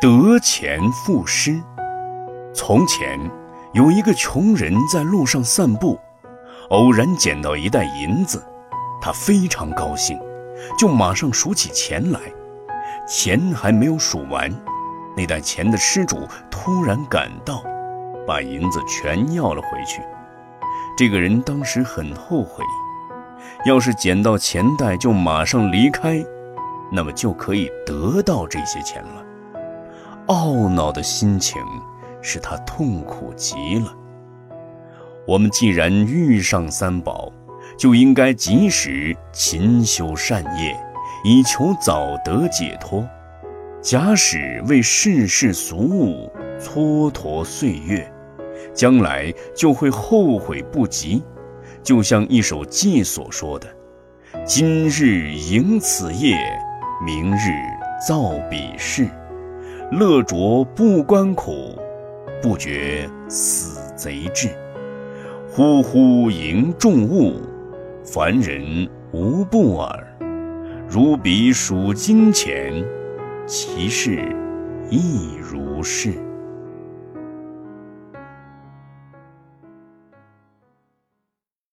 得钱赋诗。从前有一个穷人在路上散步，偶然捡到一袋银子，他非常高兴，就马上数起钱来。钱还没有数完，那袋钱的失主突然赶到，把银子全要了回去。这个人当时很后悔，要是捡到钱袋就马上离开，那么就可以得到这些钱了。懊恼的心情使他痛苦极了。我们既然遇上三宝，就应该及时勤修善业，以求早得解脱。假使为世事俗物蹉跎岁月，将来就会后悔不及。就像一首偈所说的：“今日迎此业，明日造彼事。”乐着不关苦，不觉死贼至。呼呼迎众物，凡人无不耳。如彼数金钱，其事亦如是。